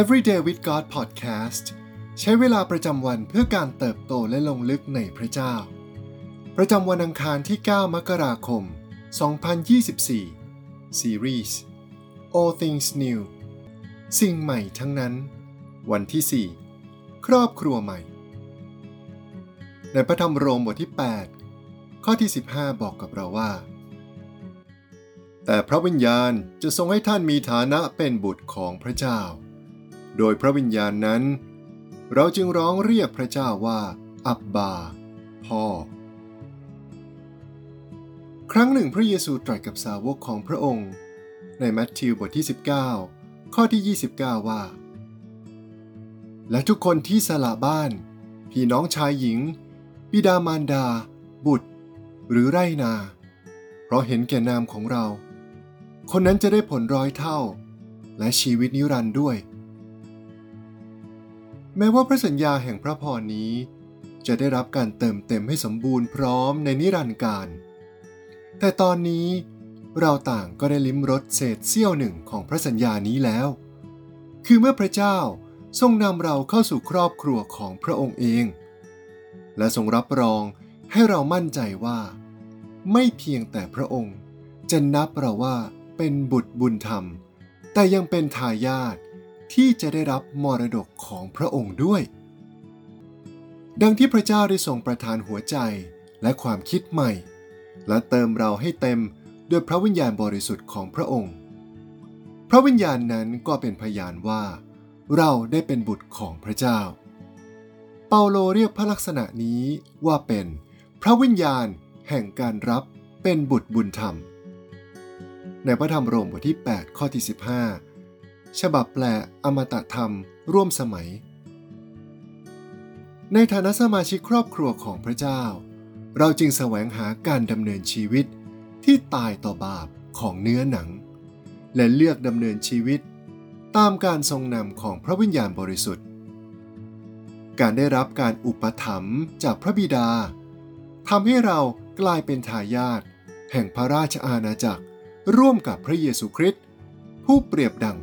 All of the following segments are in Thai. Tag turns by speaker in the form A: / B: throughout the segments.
A: Everyday with God Podcast ใช้เวลาประจำวันเพื่อการเติบโตและลงลึกในพระเจ้า ประจำวันอังคารที่ 9 มกราคม 2024 Series All Things New สิ่งใหม่ทั้งนั้น วันที่ 4 ครอบครัวใหม่ ในพระธรรมโรมบทที่ 8 ข้อที่ 15 บอกกับเราว่า แต่พระวิญญาณจะทรงให้ท่านมีฐานะเป็นบุตรของพระเจ้า โดยพระวิญญาณนั้น เราจึงร้องเรียกพระเจ้าว่า อับบา พ่อ ครั้งหนึ่งพระเยซูตรัสกับสาวกของพระองค์ ในมัทธิวบทที่ 19 ข้อที่ 29 ว่า และทุกคนที่สละบ้าน พี่น้องชายหญิง บิดามารดา บุตร หรือไรนา เพราะเห็นแก่นามของเรา คนนั้นจะได้ผลร้อยเท่า และชีวิตนิรันด์ด้วย แม้ว่าพระสัญญาแห่งพระพรนี้ จะได้รับการเติมเต็มให้สมบูรณ์พร้อมในนิรันดร์การ แต่ตอนนี้เราต่างก็ได้ลิ้มรสเศษเสี้ยวหนึ่งของพระสัญญานี้แล้ว คือเมื่อพระเจ้าทรงนำเราเข้าสู่ครอบครัวของพระองค์เอง และทรงรับรองให้เรามั่นใจว่า ไม่เพียงแต่พระองค์ จะนับเราว่าเป็นบุตรบุญธรรม แต่ยังเป็นทายาท ที่จะได้รับมรดกของพระองค์ด้วย ดังที่พระเจ้าได้ทรงประทานหัวใจและความคิดใหม่ และเติมเราให้เต็มด้วยพระวิญญาณบริสุทธิ์ของพระองค์ พระวิญญาณนั้นก็เป็นพยานว่า เราได้เป็นบุตรของพระเจ้า เปาโลเรียกพระลักษณะนี้ว่าเป็นพระวิญญาณแห่งการรับเป็นบุตรบุญธรรม ในพระธรรมโรมบทที่ 8 ข้อที่ 15 ฉบับแปลอมตะธรรม ร่วมสมัย ในฐานะสมาชิกครอบครัวของพระเจ้า เราจึงแสวงหาการดำเนินชีวิตที่ตายต่อบาปของเนื้อหนัง และเลือกดำเนินชีวิต ตามการทรงนำของพระวิญญาณบริสุทธิ์ การได้รับการอุปถัมภ์จากพระบิดาทำให้เรากลายเป็นทายาทแห่งพระราชอาณาจักร ร่วมกับพระเยซูคริสต์ผู้เปรียบดัง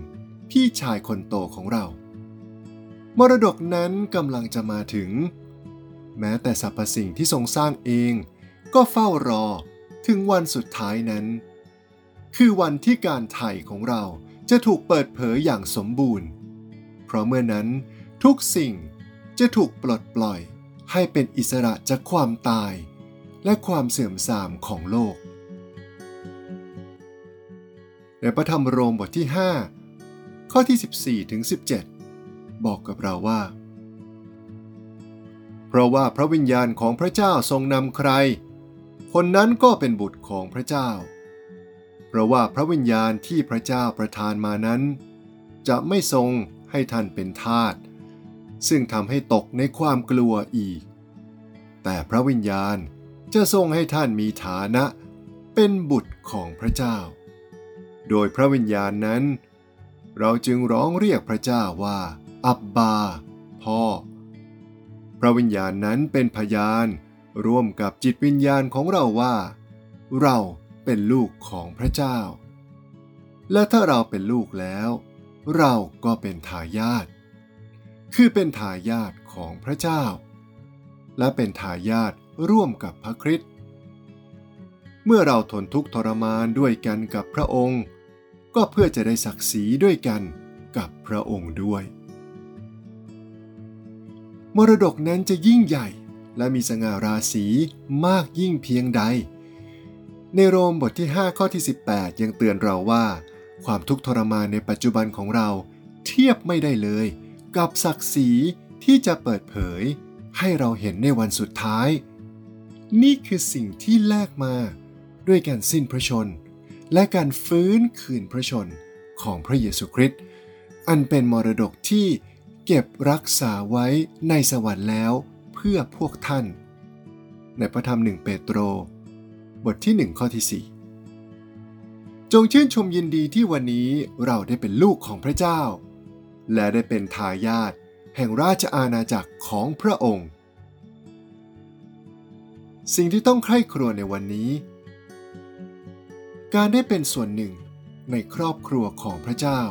A: พี่ชายคนโตของเรา มรดกนั้นกำลังจะมาถึง แม้แต่สรรพสิ่งที่ทรงสร้างเองก็เฝ้ารอถึงวันสุดท้ายนั้น คือวันที่การไถ่ของเราจะถูกเปิดเผยอย่างสมบูรณ์ เพราะเมื่อนั้นทุกสิ่งจะถูกปลดปล่อยให้เป็นอิสระจากความตาย และความเสื่อมทรามของโลก ในพระธรรมโรมบทที่ 5 ข้อที่ 14ถึง17 บอกกับเราว่า เพราะว่าพระวิญญาณของพระเจ้าทรงนำใคร คนนั้นก็เป็นบุตรของพระเจ้า เพราะว่าพระวิญญาณที่พระเจ้าประทานมานั้น จะไม่ทรงให้ท่านเป็นทาสซึ่งทำให้ตกในความกลัวอีก แต่พระวิญญาณจะทรงให้ท่านมีฐานะเป็นบุตรของพระเจ้า โดยพระวิญญาณนั้น เราจึงร้องเรียกพระเจ้าว่า อับบา พ่อ พระวิญญาณนั้นเป็นพยาน ร่วมกับจิตวิญญาณของเราว่า เราเป็นลูกของพระเจ้า และถ้าเราเป็นลูกแล้ว เราก็เป็นทายาทคือเป็นทายาทของพระเจ้า และเป็นทายาทร่วมกับพระคริสต์เมื่อเราทนทุกข์ทรมานด้วยกันกับพระองค์ ก็เพื่อจะได้ศักดิ์ศรีด้วยกันกับพระองค์ด้วย มรดกนั้นจะยิ่งใหญ่และมีสง่าราศีมากยิ่งเพียงใด ในโรมบทที่ 5 ข้อที่ 18 ยังเตือนเราว่า ความทุกข์ทรมานในปัจจุบันของเราเทียบไม่ได้เลย กับศักดิ์ศรีที่จะเปิดเผยให้เราเห็นในวันสุดท้าย นี่คือสิ่งที่แลกมาด้วยการสิ้นพระชน และการฟื้นคืนพระชนของพระเยซูคริสต์อันเป็นมรดกที่เก็บรักษาไว้ในสวรรค์แล้วเพื่อพวกท่าน ในพระธรรมหนึ่งเปโตร บทที่หนึ่งข้อที่ 4 จงชื่นชมยินดีที่วันนี้เราได้เป็นลูกของพระเจ้า และได้เป็นทายาทแห่งราชอาณาจักรของพระองค์ สิ่งที่ต้องใคร่ครวญในวันนี้ การได้เป็นส่วนหนึ่งในครอบครัวของพระเจ้า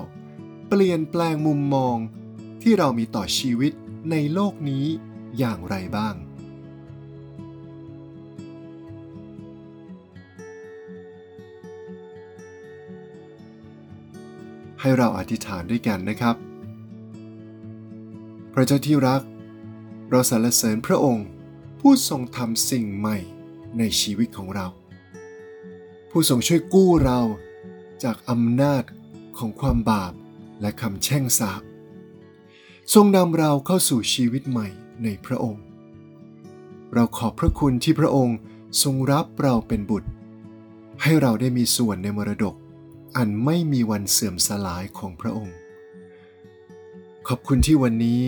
A: เปลี่ยนแปลงมุมมองที่เรามีต่อชีวิตในโลกนี้อย่างไรบ้าง ให้เราอธิษฐานด้วยกันนะครับ พระเจ้าที่รัก เราสรรเสริญพระองค์ผู้ทรงทำสิ่งใหม่ในชีวิตของเรา ผู้ทรงช่วยกู้เราจากอำนาจของความบาปและคำแช่งสาปทรงนำเราเข้าสู่ชีวิตใหม่ในพระองค์ เราขอบพระคุณที่พระองค์ทรงรับเราเป็นบุตร ให้เราได้มีส่วนในมรดก อันไม่มีวันเสื่อมสลายของพระองค์ ขอบคุณที่วันนี้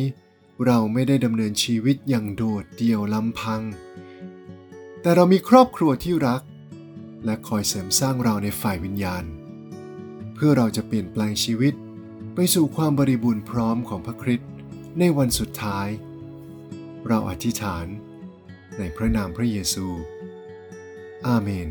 A: เราไม่ได้ดำเนินชีวิตอย่างโดดเดี่ยวลำพัง แต่เรามีครอบครัวที่รัก และคอยเสริมสร้างเราในฝ่ายวิญญาณ เพื่อเราจะเปลี่ยนแปลงชีวิต ไปสู่ความบริบูรณ์พร้อมของพระคริสต์ในวันสุดท้าย เราอธิษฐาน ในพระนามพระเยซู อาเมน